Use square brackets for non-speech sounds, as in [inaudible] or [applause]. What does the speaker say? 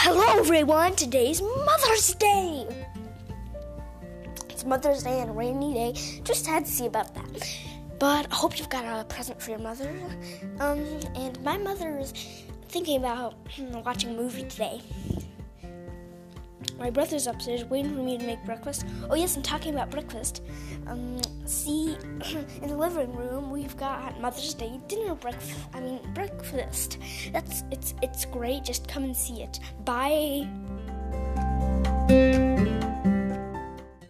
Hello, everyone. Today's Mother's Day. It's Mother's Day and a rainy day. Just had to see about that. But I hope you've got a present for your mother. Um, and my mother is thinking about hmm, watching a movie today. My brother's upstairs waiting for me to make breakfast. Oh yes, I'm talking about breakfast. Um, see, [clears throat] in the living room we've got Mother's Day dinner breakfast. I mean breakfast. That's it's it's great. Just come and see it. Bye.